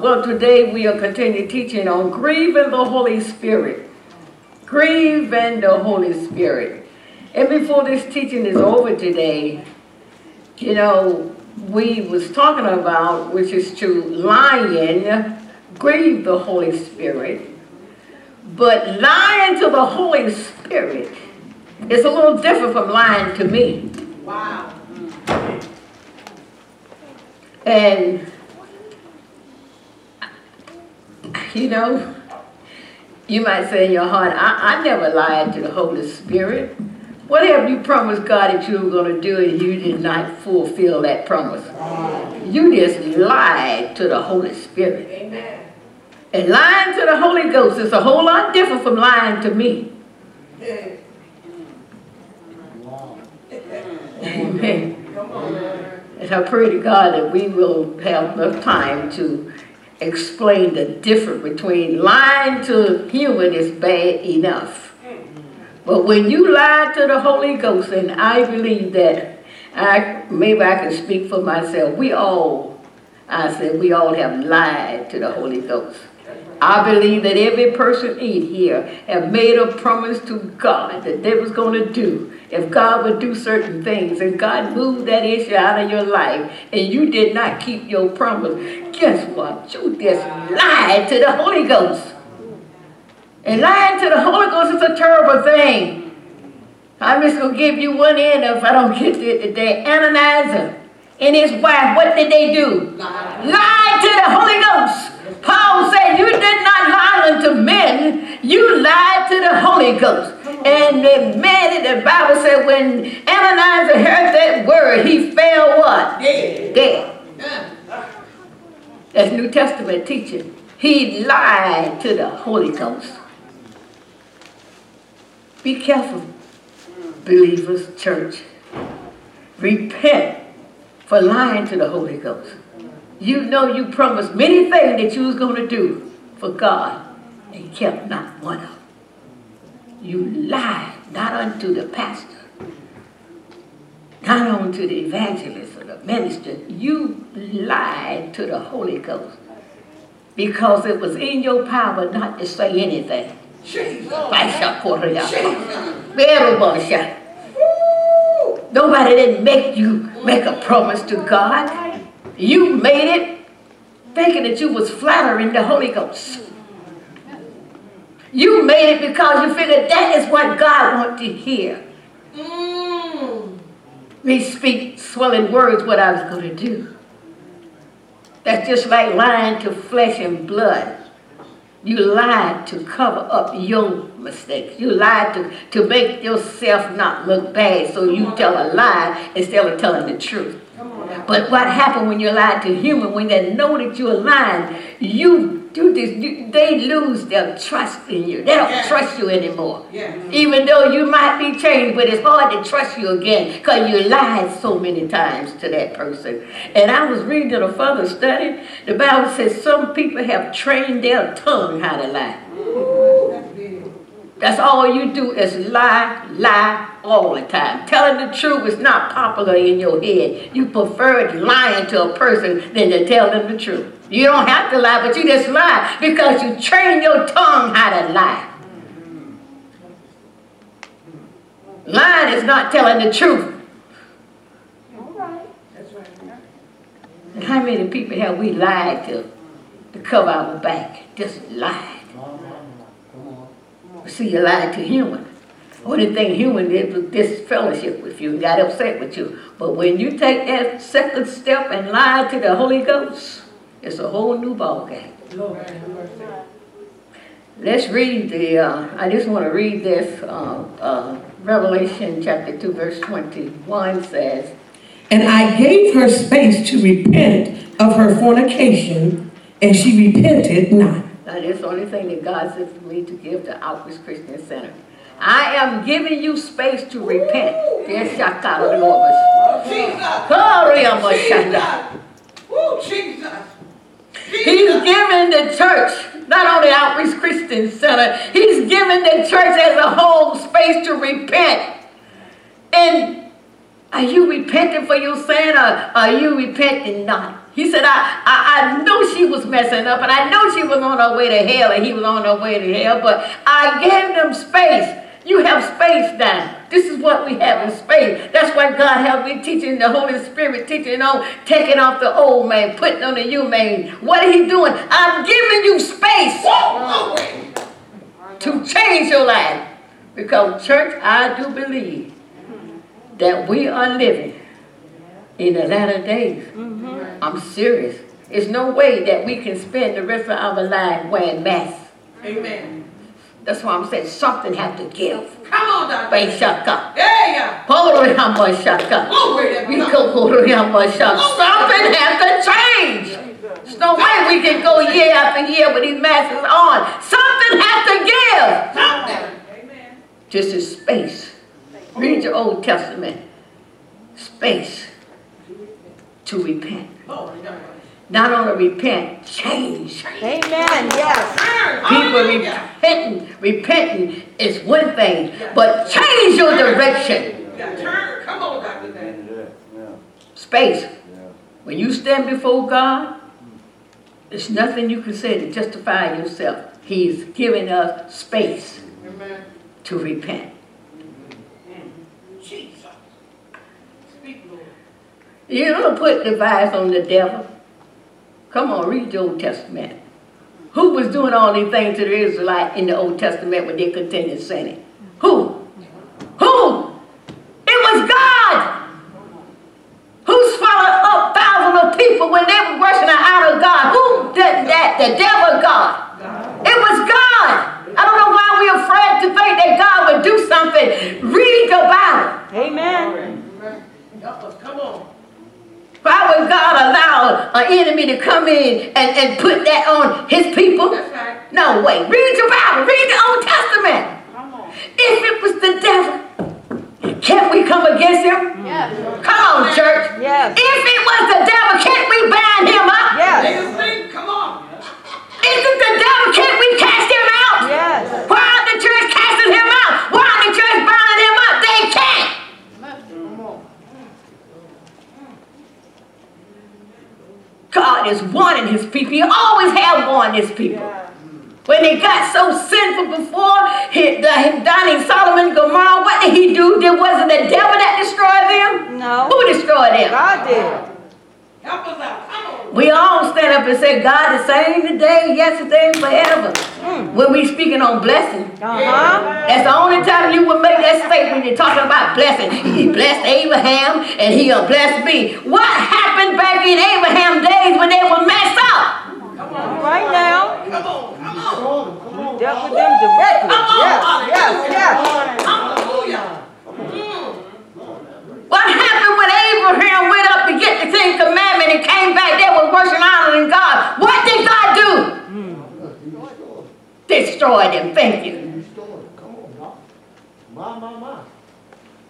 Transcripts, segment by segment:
well, today we are continuing teaching on grieving the Holy Spirit. Grieving the Holy Spirit. And before this teaching is over today, you know, we was talking about, which is to lying, grieve the Holy Spirit. But lying to the Holy Spirit is a little different from lying to me. Wow. And, you know, you might say in your heart, I, I never lied to the Holy Spirit. What have you promised God that you were going to do and you did not fulfill that promise? You just lied to the Holy Spirit. Amen. And lying to the Holy Ghost is a whole lot different from lying to me. Amen. Come. And I pray to God that we will have enough time to explain the difference between lying to human is bad enough. But when you lie to the Holy Ghost, and I believe that I maybe I can speak for myself, we all, I said we all have lied to the Holy Ghost. I believe that every person in here have made a promise to God that they was going to do. If God would do certain things and God moved that issue out of your life and you did not keep your promise, guess what? You just lied to the Holy Ghost. And lying to the Holy Ghost is a terrible thing. I'm just going to give you one end if I don't get it today. Ananias and his wife, what did they do? Lied to the Holy Ghost. Paul said, You did not lie unto men, you lied to the Holy Ghost. And the man in the Bible said, when Ananias heard that word, he fell what? Dead. Dead. That's New Testament teaching. He lied to the Holy Ghost. Be careful, believers, church. Repent for lying to the Holy Ghost. You know you promised many things that you was going to do for God and kept not one of them. You lied not unto the pastor, not to the evangelist or the minister. You lied to the Holy Ghost because it was in your power not to say anything. Nobody didn't make you make a promise to God. You made it thinking that you was flattering the Holy Ghost. You made it because you figured that is what God wants to hear. Mm. Me speak swelling words what I was going to do. That's just like lying to flesh and blood. You lied to cover up your mistakes. You lied to, to make yourself not look bad, so you tell a lie instead of telling the truth. Come on now. But what happened when you lied to human, when they know that you're lying, you do this, you, they lose their trust in you. They don't Yeah. trust you anymore. Yeah. Mm-hmm. Even though you might be changed, but it's hard to trust you again because you lied so many times to that person. And I was reading a further study. The Bible says some people have trained their tongue how to lie. That's all you do is lie, lie all the time. Telling the truth is not popular in your head. You prefer lying to a person than to tell them the truth. You don't have to lie, but you just lie because you train your tongue how to lie. Lying is not telling the truth. All right. That's right. How many people have we lied to to cover our back? Just lied. See, you lied to human. Only thing human did was disfellowship with you and got upset with you. But when you take that second step and lie to the Holy Ghost, it's a whole new ballgame. Lord. Let's read the, uh, I just want to read this. Uh, uh, Revelation chapter 2, verse 21 says, And I gave her space to repent of her fornication, and she repented not. Now, that's the only thing that God said for me to give to Outreach Christian Center. I am giving you space to repent. Yes, Shakara, the Lord. Oh, Jesus. Jesus. He's giving the church, not only Outreach Christian Center, he's giving the church as a whole space to repent. And are you repenting for your sin or are you repenting not? He said, I, I, I knew she was messing up and I know she was on her way to hell and he was on her way to hell, but I gave them space. You have space now. This is what we have in space. That's why God has me teaching the Holy Spirit, teaching on taking off the old man, putting on the new man. What are he doing? I'm giving you space to change your life. Because, church, I do believe that we are living in the latter days. Mm-hmm. I'm serious. There's no way that we can spend the rest of our life wearing masks. Amen. That's why I'm saying something have to give. Come on, Doctor. Bay shaka. Hey, yeah. Polo yamba shaka. Glory to We go yamba shaka. Something have to change. There's no way we can go year after year with these masks on. Something have to give. Something. Amen. Just a space. Read your Old Testament. Space to repent. Glory to God. Not only repent, change. Amen. Yes. People repenting, repenting is one thing, but change your direction. Yeah, turn. Come on, Doctor. Yeah, yeah, Space. yeah. When you stand before God, there's nothing you can say to justify yourself. He's giving us space Amen. to repent. Mm-hmm. Mm-hmm. Jesus. Speak, Lord. You don't put the vice on the devil. Come on, read the Old Testament. Who was doing all these things to the Israelites in the Old Testament when they continued sinning? Who? It was God who swallowed up thousands of people when they were rushing out of God. Who did that? The devil God. It was God. I don't know why we're afraid to think that God would do something. Read the Bible. Amen. Amen. Help us. Come on. Why would God allow an enemy to come in and, and put that on his people? Right. No way. Read your Bible. Read the Old Testament. Come on. If it was the devil, can't we come against him? Yes. Come on, church. Yes. If it was the devil, can't we bind him up? Yes. Come on. If it's the devil, can't we cast him out? Yes. Why aren't the church casting him out? Why aren't the church binding him up? They can't. Come on. God is warning his people. He always have warned his people. When they got so sinful before, he, the, Donnie Solomon Gomorrah, what did he do? There wasn't the devil that destroyed them? No. Who destroyed them? God did. Help us out. Come on. We all stand up and say, God the same today, yesterday, forever. When we speaking on blessing. Uh-huh. That's the only time you would make that statement. You're talking about blessing. He blessed Abraham and he'll bless me. What happened back in Abraham days when they were messed up? Come on. Right now, Come on. Come on. dealt with them directly. Come on. Yes. Yes. Yes. Hallelujah. Mm. What happened when Abraham went up to get the Ten Commandment and came back? They were worshiping honoring God. What did God do? Destroyed them. Thank you. My, my, my.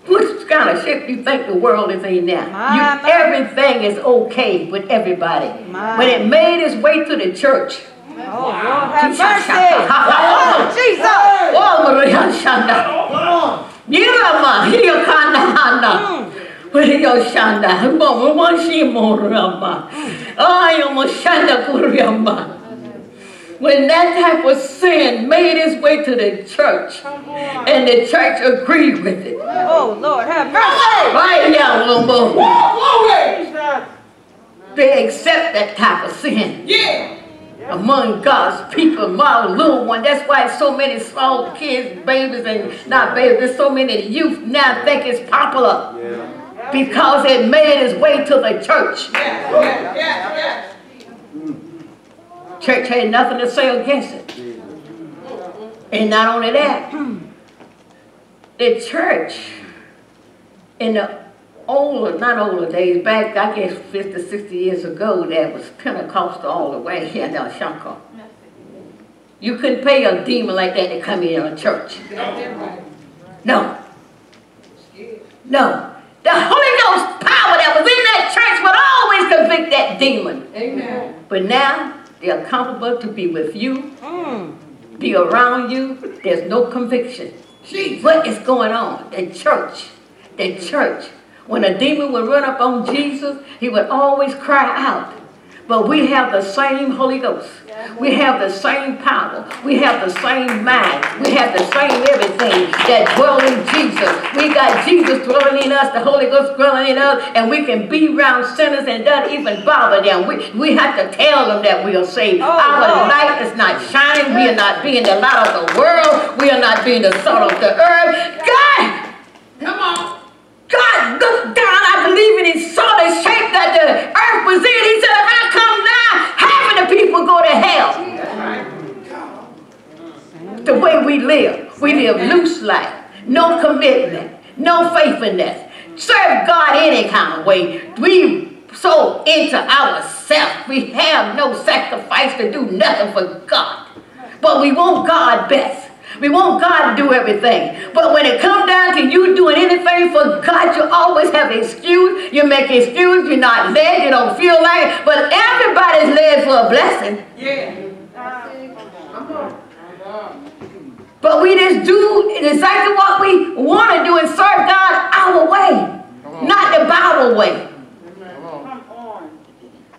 What kind of shit do you think the world is in now? My, You- my. everything is okay with everybody. My. When it made its way to the church, Oh, Lord have mercy. Oh, Jesus. oh, Maria Shanda. Yirama, Hiyokana Hana. Maria Shanda. Mama, Washi Morama. Ay, Shanda Kuriama. When that type of sin made its way to the church, and the church agreed with it. Oh, Lord have mercy. Right now, Lumbo. Glory. They accept that type of sin Yeah. among God's people, my little one. That's why so many small kids, babies, and not babies, there's so many youth now think it's popular Yeah. because it made its way to the church. Yes. Yes. Yes. Yes. Church had nothing to say against it. And not only that, the church in the older, not older days, back I guess 50, 60 years ago, that was Pentecostal all the way here in El Shankar. You couldn't pay a demon like that to come in a church. No. No. The Holy Ghost power that was in that church would always convict that demon. Amen. But now they are comfortable to be with you, Mm. be around you. There's no conviction. What is going on? The church. The church. When a demon would run up on Jesus, he would always cry out. But we have the same Holy Ghost. We have the same power. We have the same mind. We have the same everything that dwells in Jesus. We got Jesus dwelling in us, the Holy Ghost dwelling in us, and we can be around sinners and doesn't even bother them. We, we have to tell them that we are saved. Oh, Our Lord. light is not shining. We are not being the light of the world. We are not being the salt of the earth. God! Come on. God looked down, I believe, and he saw the shape that the earth was in. He said, if I come down, half of the people go to hell. The way we live, we live loose life, no commitment, no faithfulness. Serve God any kind of way. We so into ourselves. We have no sacrifice to do nothing for God. But we want God best. We want God to do everything. But when it comes down to you doing anything for God, you always have excuse. You make excuse. You're not led. You don't feel like it. But everybody's led for a blessing. Yeah. But we just do exactly what we want to do and serve God our way, not the Bible way. Come on.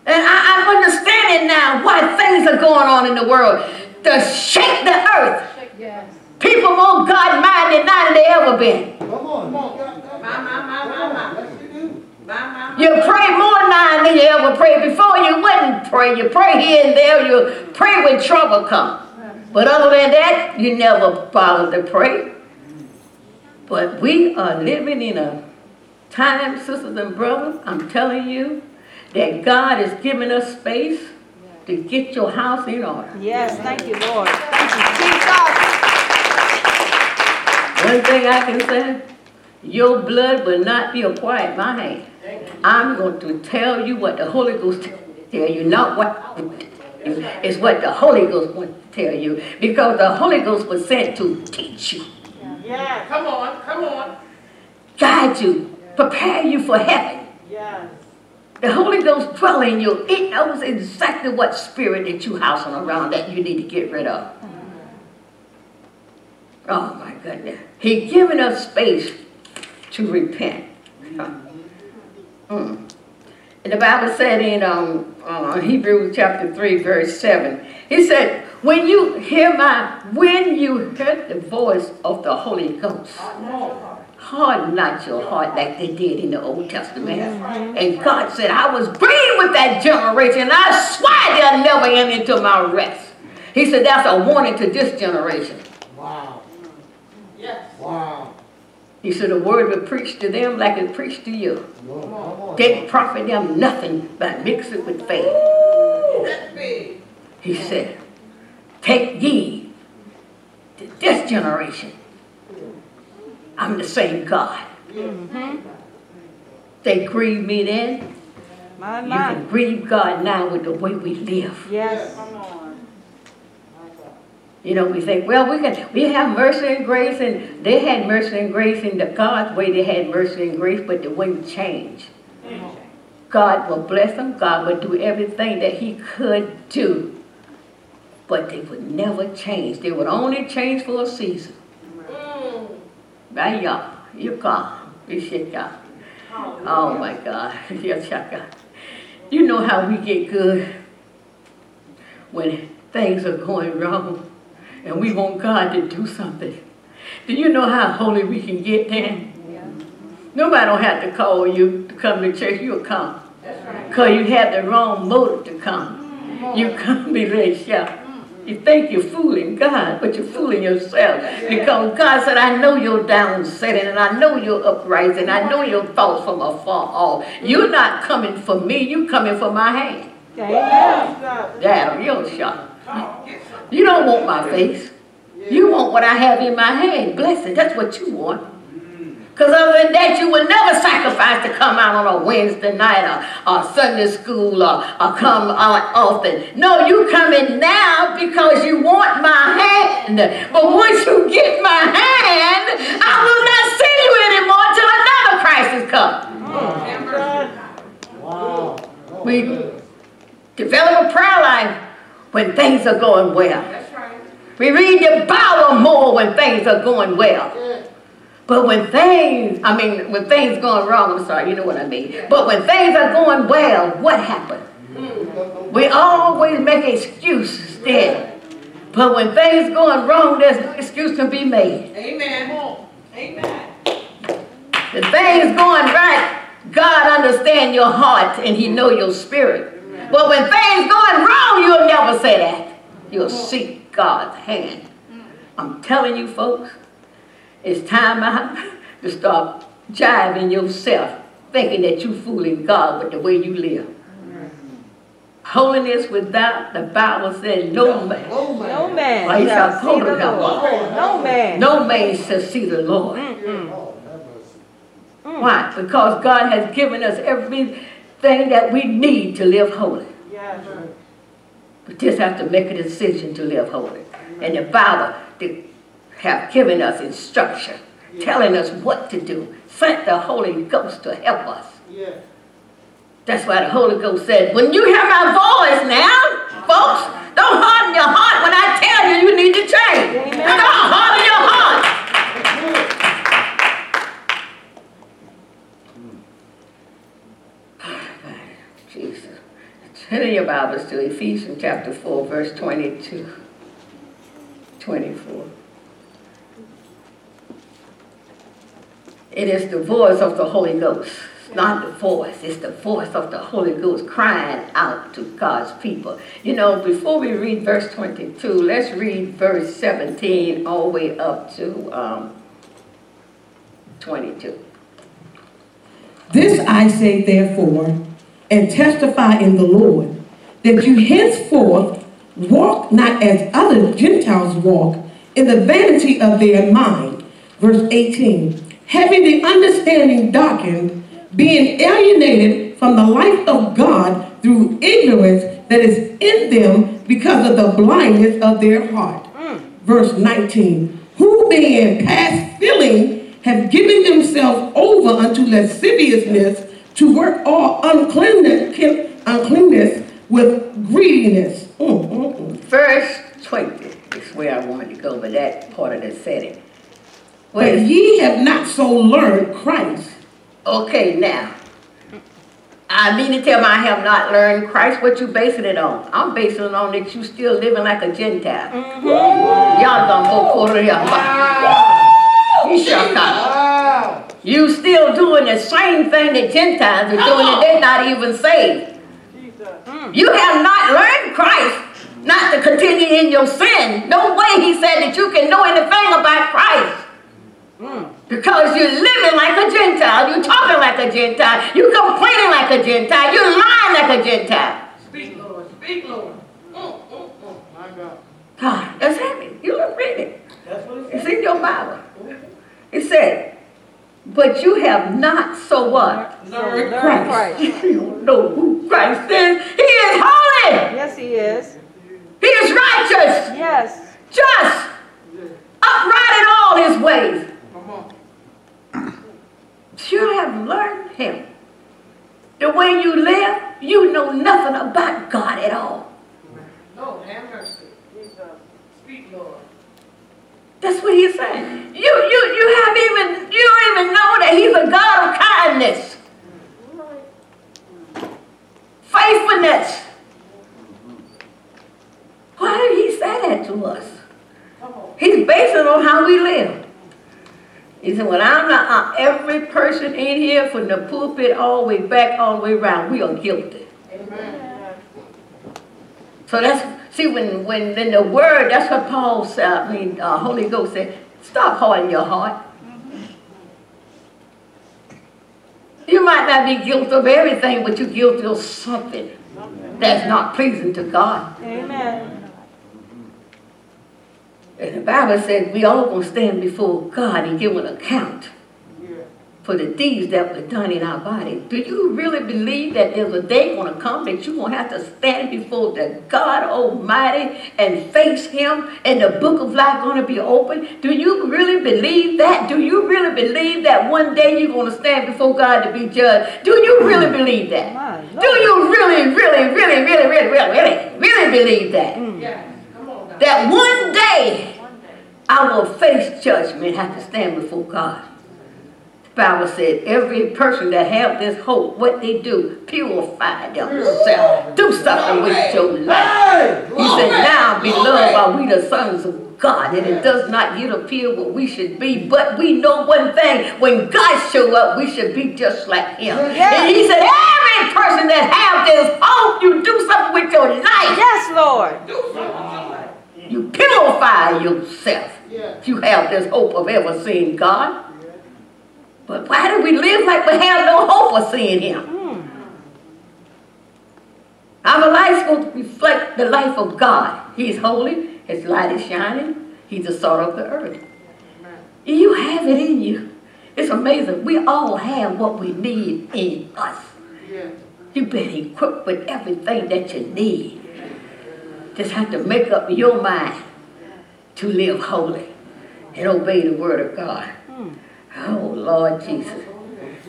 And I, I'm understanding now why things are going on in the world to shake the earth. People more God-minded now than they ever been. My, my, my, my, my. My, my, You pray more now than you ever prayed before. You wouldn't pray. You pray here and there. You pray when trouble comes. But other than that, you never bother to pray. But we are living in a time, sisters and brothers, I'm telling you, that God is giving us space to get your house in order. Yes, thank you, Lord. Thank you, Jesus. One thing I can say, your blood will not be acquired by my hand. I'm going to tell you what the Holy Ghost tell you, not what it's what the Holy Ghost wants to tell you. Because the Holy Ghost was sent to teach you, yeah. Come on. Come on. guide you, prepare you for heaven. Yes. The Holy Ghost dwell in you. It knows exactly what spirit that you housing around that you need to get rid of. Oh my goodness. He given us space to repent. Mm. And the Bible said in um, uh, Hebrews chapter 3, verse 7, he said, when you hear my, when you heard the voice of the Holy Ghost, harden not your heart like they did in the Old Testament. And God said, I was grieved with that generation. and I swear they'll never enter into my rest. He said, that's a warning to this generation. Wow. Yes. Wow. He said, the word will preach to them like it preached to you. Didn't profit them nothing but mix it with faith. That's. He said, take ye to this generation. I'm the same God. Mm-hmm. They grieved me then. My, You can grieve God now with the way we live. Yes. You know, we think, well, we can we have mercy and grace, and they had mercy and grace in the God's way. They had mercy and grace, but the way changed. God will bless them. God will do everything that He could do, but they would never change. They would only change for a season. Right, y'all? You come. You shit, y'all. Oh my God. You know how we get good when things are going wrong and we want God to do something. Do you know how holy we can get then? Nobody don't have to call you to come to church. You'll come. Because you have the wrong motive to come. You come be ready shout. You think you're fooling God, but you're fooling yourself. Because God said, I know you're down setting, and I know you're uprising, I know your thoughts from afar off. You're not coming for me, you're coming for my hand. Amen. Dad, you're shot. You don't want my face. You want what I have in my hand. Blessed. That's what you want. Because other than that, you will never sacrifice to come out on a Wednesday night or, or Sunday school or, or come out often. No, you coming now because you want my hand. But once you get my hand, I will not see you anymore until another crisis comes. Wow. We develop a prayer life when things are going well. Right. We read the Bible more when things are going well. But when things, I mean, when things going wrong, I'm sorry, you know what I mean. But when things are going well, what happened? Mm. We always make excuses then. But when things going wrong, there's no excuse to be made. Amen. Amen. The things going right, God understand your heart and he know your spirit. But when things going wrong, you'll never say that. You'll seek God's hand. I'm telling you folks, it's time out to stop jiving yourself, thinking that you're fooling God with the way you live. Holiness without the Bible says no man. Oh, man. No man Why you shall shall see the Lord. No man. No man shall see the Lord. Why? Because God has given us everything that we need to live holy. Yes. We just have to make a decision to live holy. And the Bible they have given us instruction, telling us what to do. Sent the Holy Ghost to help us. Yeah. That's why the Holy Ghost said, when you hear my voice now, folks, don't harden your heart when I tell you you need to change. Don't harden your heart. Jesus. Turn your Bibles to Ephesians chapter 4, verse 22, 24. It is the voice of the Holy Ghost. It's not the voice, it's the voice of the Holy Ghost crying out to God's people. You know, before we read verse 22, let's read verse 17 all the way up to um, 22. This I say therefore, and testify in the Lord, that you henceforth walk not as other Gentiles walk, in the vanity of their mind. Verse 18, having the understanding darkened, being alienated from the life of God through ignorance that is in them because of the blindness of their heart. Verse 19, who being past feeling have given themselves over unto lasciviousness to work all uncleanness, uncleanness with greediness. Mm, mm, mm. Verse 20 is where I wanted to go, but that part of the setting. But Where ye have not so learned Christ. Okay, now. I mean to tell me I have not learned Christ. What you basing it on? I'm basing it on that you still living like a Gentile. Y'all done go quarter Wow. You still doing the same thing that Gentiles are doing and they're not even saved. You have not learned Christ, not to continue in your sin. No way he said that you can know anything about Christ. Because you're living like a Gentile, you're talking like a Gentile, you're complaining like a Gentile, you're lying like a Gentile. Speak, Lord. Speak, Lord. Oh, mm, mm. My God. God, that's heavy. You look read it. That's what it says. It's in your Bible. It said, but you have not so what? Learn Learn Christ. Christ. You don't know who Christ is. He is holy. Yes, he is. He is righteous, Yes. just, upright in all his ways. Come on. You have learned him. The way you live, you know nothing about God at all. Lord, have mercy. Speak, Lord. That's what he's saying. You you you have even you don't even know that he's a God of kindness, faithfulness. Why did he say that to us? He's basing it on how we live. He said, well, I'm not, uh, every person in here from the pulpit all the way back, all the way around, we are guilty. Amen. So that's, see, when, when in the word, that's what Paul said, I mean, uh, Holy Ghost said, stop hardening your heart. You might not be guilty of everything, but you're guilty of something that's not pleasing to God. Amen. And the Bible says we all gonna stand before God and give an account. For the deeds that were done in our body. Do you really believe that there's a day gonna come that you're gonna have to stand before the God Almighty and face Him and the book of life gonna be open? Do you really believe that? Do you really believe that one day you're gonna stand before God to be judged? Do you really mm. believe that? Do you really, really, really, really, really, really, really, really believe that? Mm. Yes. Come on now. That one day I will face judgment, have to stand before God. Bible said every person that have this hope, what they do, purify themselves. Do something with your life. He said, now beloved are we the sons of God, and it does not yet appear what we should be, but we know one thing, when God show up, we should be just like him. And he said, every person that have this hope, you do something with your life. Yes, Lord. You purify yourself. You have this hope of ever seeing God. But why do we live like we have no hope of seeing Him? Hmm. Our life to reflect the life of God. He's holy. His light is shining. He's the salt of the earth. You have it in you. It's amazing. We all have what we need in us. You've been equipped with everything that you need. Just have to make up your mind to live holy and obey the word of God. Oh, Lord Jesus.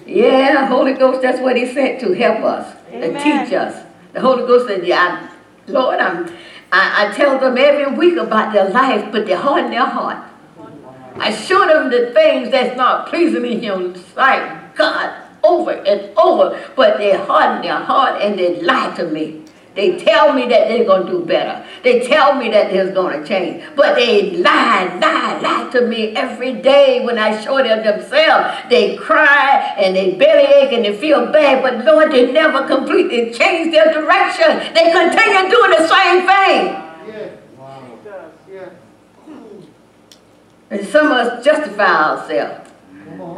Yeah, Holy Ghost, that's what he sent to help us, Amen. to teach us. The Holy Ghost said, yeah, I- Lord, I'm, I, I tell them every week about their life, but they harden their heart. I show them the things that's not pleasing in your sight, God, over and over, but they harden their heart and they lie to me. They tell me that they're going to do better. They tell me that they're going to change. But they lie, lie, lie to me every day when I show them themselves. They cry and they bellyache and they feel bad. But Lord, they never completely change their direction. They continue doing the same thing. And some of us justify ourselves.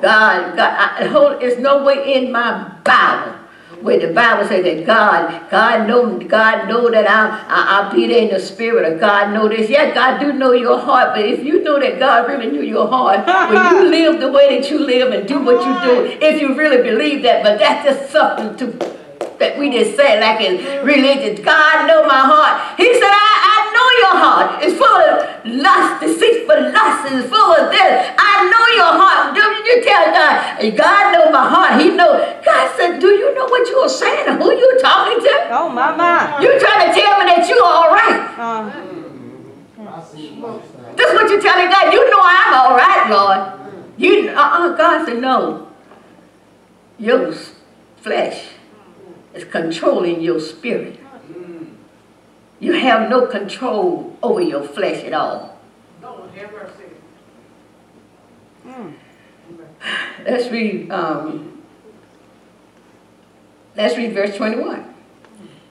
God, God, I, hold, there's no way in my Bible where the Bible says that God, God know, God know that I'm, I, I'll be there in the spirit of God know this. Yeah, God do know your heart, but if you know that God really knew your heart, when you live the way that you live and do what you do, if you really believe that, but that's just something to that we just said like in religion. God know my heart. He said, I, I know your heart. is full of lust, deceitful lust, it's full of this. I know your heart. Don't you tell God, God know my heart. He know. God said, do you know what you are saying who you talking to? Oh, my, my. You trying to tell me that you are all right. Uh, That's what you're telling God. You know I'm all right, Lord. You, uh-uh, God said, no. Your flesh is controlling your spirit. You have no control over your flesh at all. Let's read, um, let's read verse 21.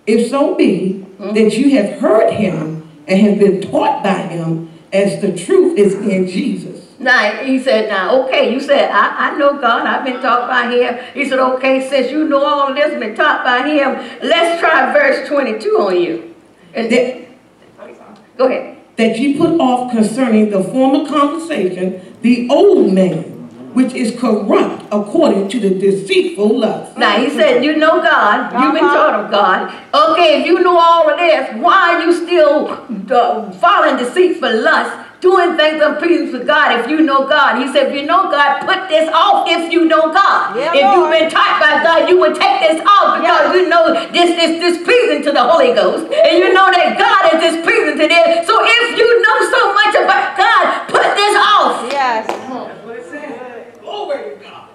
If so be that you have heard him and have been taught by him as the truth is in Jesus. Now, he said, now, okay, you said, I, I know God, I've been taught by him. He said, okay, since you know all this, been taught by him, let's try verse 22 on you. And then, go ahead. That you put off concerning the former conversation the old man, which is corrupt according to the deceitful lust. Now, he said, you know God, you've been taught of God. Okay, if you know all of this, why are you still uh, following deceitful lust? Doing things unpleasing to God if you know God. He said, if you know God, put this off if you know God. Yeah, if you've been taught by God, you would take this off because Yes. you know this is displeasing to the Holy Ghost. And you know that God is displeasing to this. So if you know so much about God, put this off. yes.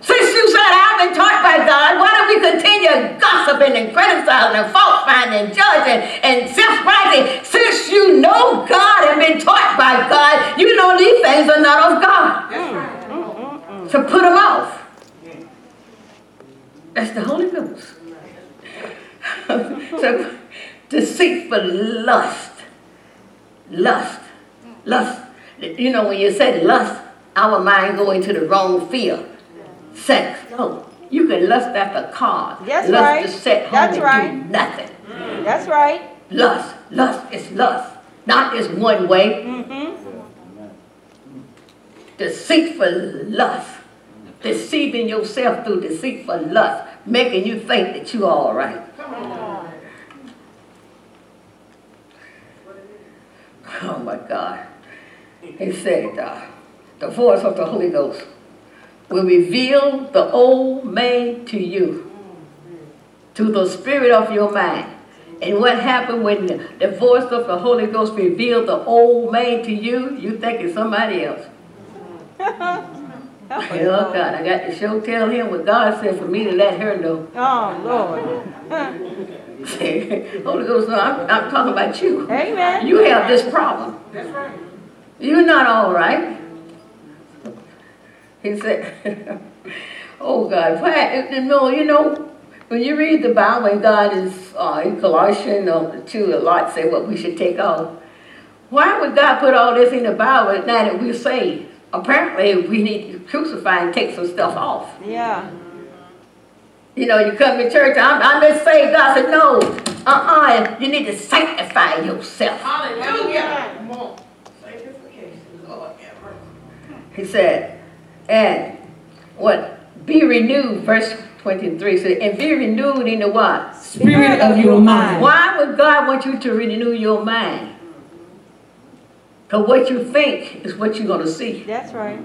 Since you said I've been taught by God, why don't we continue gossiping and criticizing and fault finding and judging and self-righteous? Since you know God and been taught by God, you know these things are not of God. So mm, mm, mm, put them off. That's the Holy Ghost. so deceitful lust. Lust. Lust. You know, when you say lust, our mind go into the wrong field. Sex. No. You can lust after cars. That's lust right. to sit home That's and right. do nothing. That's right. Lust. Lust is lust. Not this one way. Mm-hmm. Deceitful lust. Deceiving yourself through deceitful lust. Making you think that you're all right. Oh my God. He said, uh, the voice of the Holy Ghost will reveal the old man to you, to the spirit of your mind. And what happened when the, the voice of the Holy Ghost revealed the old man to you? You think it's somebody else. Come Oh, God, I got to show tell him what God said for me to let her know. Oh, Lord. Holy Ghost, no, I'm, I'm talking about you. Amen. You have this problem. That's right. You're not all right. He said, oh God, why, no, you know, when you read the Bible and God is uh, in Colossians uh, 2, a lot say what we should take off. Why would God put all this in the Bible now that we're saved? Apparently, we need to crucify and take some stuff off. Yeah. You know, you come to church, I'm, I'm just saved. God said, no, uh-uh, you need to sanctify yourself. Hallelujah. Sanctification. Lord have mercy. He said, and what? Be renewed, verse 23 said, and be renewed in the what? Spirit of your mind. Why would God want you to renew your mind? Because what you think is what you're going to see. That's right.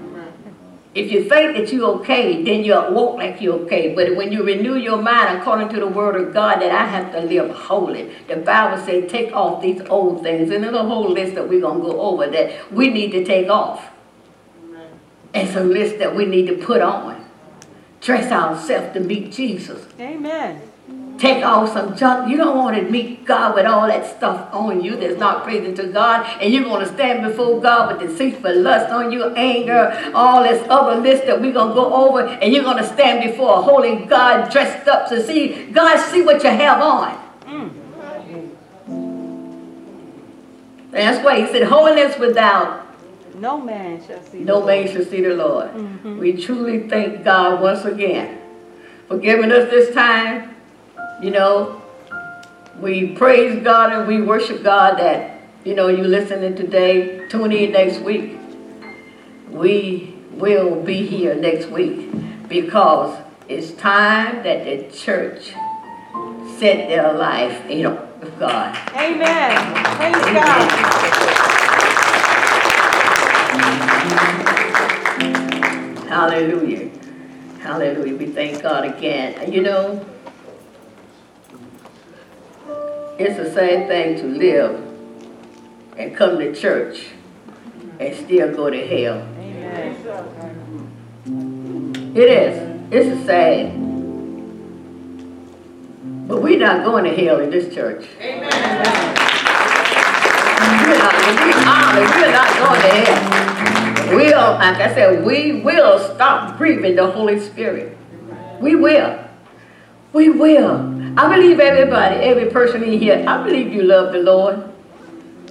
If you think that you're okay, then you'll walk like you're okay. But when you renew your mind according to the word of God, that I have to live holy. The Bible says take off these old things. And there's a whole list that we're going to go over that we need to take off. And some list that we need to put on. Dress ourselves to meet Jesus. Amen. Take off some junk. You don't want to meet God with all that stuff on you that's not pleasing to God. And you're going to stand before God with deceitful lust on you, anger, all this other list that we're going to go over. And you're going to stand before a holy God dressed up to see, God, see what you have on. And that's why he said, holiness without No man shall see. the no Lord. man shall see the Lord. Mm-hmm. We truly thank God once again for giving us this time. You know, we praise God and we worship God that, you know, you listening today, tune in next week. We will be here next week because it's time that the church set their life, you know, with God. Amen. Praise God. Hallelujah. Hallelujah. We thank God again. You know, it's a sad thing to live and come to church and still go to hell. Amen. It is. It's sad. But we're not going to hell in this church. Amen. We're not, be honest, we're not going to hell. We'll, like I said, we will stop grieving the Holy Spirit. We will. We will. I believe everybody, every person in here, I believe you love the Lord.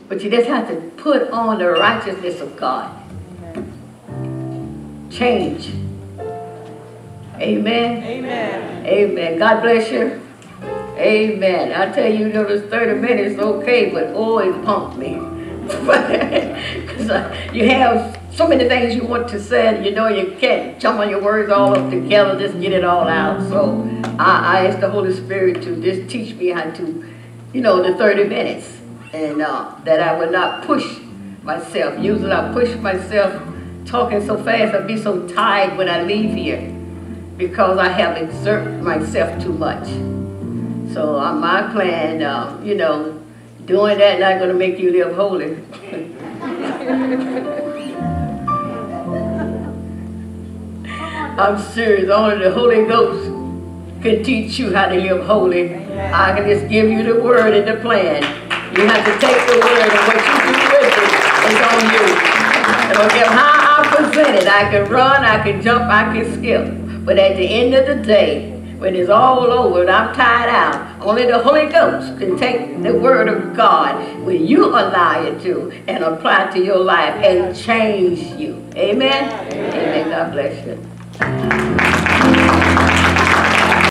But you just have to put on the righteousness of God. Change. Amen. Amen. Amen. God bless you. Amen. I tell you, you know, this 30 minutes okay, but always pump me. Because you have so many things you want to say, and you know you can't jumble your words all up together, just get it all out. So I, I ask the Holy Spirit to just teach me how to, you know, the 30 minutes. And uh, that I will not push myself. Usually I push myself talking so fast, I'll be so tired when I leave here because I have exerted myself too much. So uh, my plan, uh, you know, doing that not going to make you live holy. I'm serious. Only the Holy Ghost can teach you how to live holy. I can just give you the word and the plan. You have to take the word and what you do with it is on you. I don't care how I present it. I can run, I can jump, I can skip. But at the end of the day, when it's all over and I'm tired out, only the Holy Ghost can take the word of God when you allow it to and apply it to your life and change you. Amen? Amen. God bless Thank you.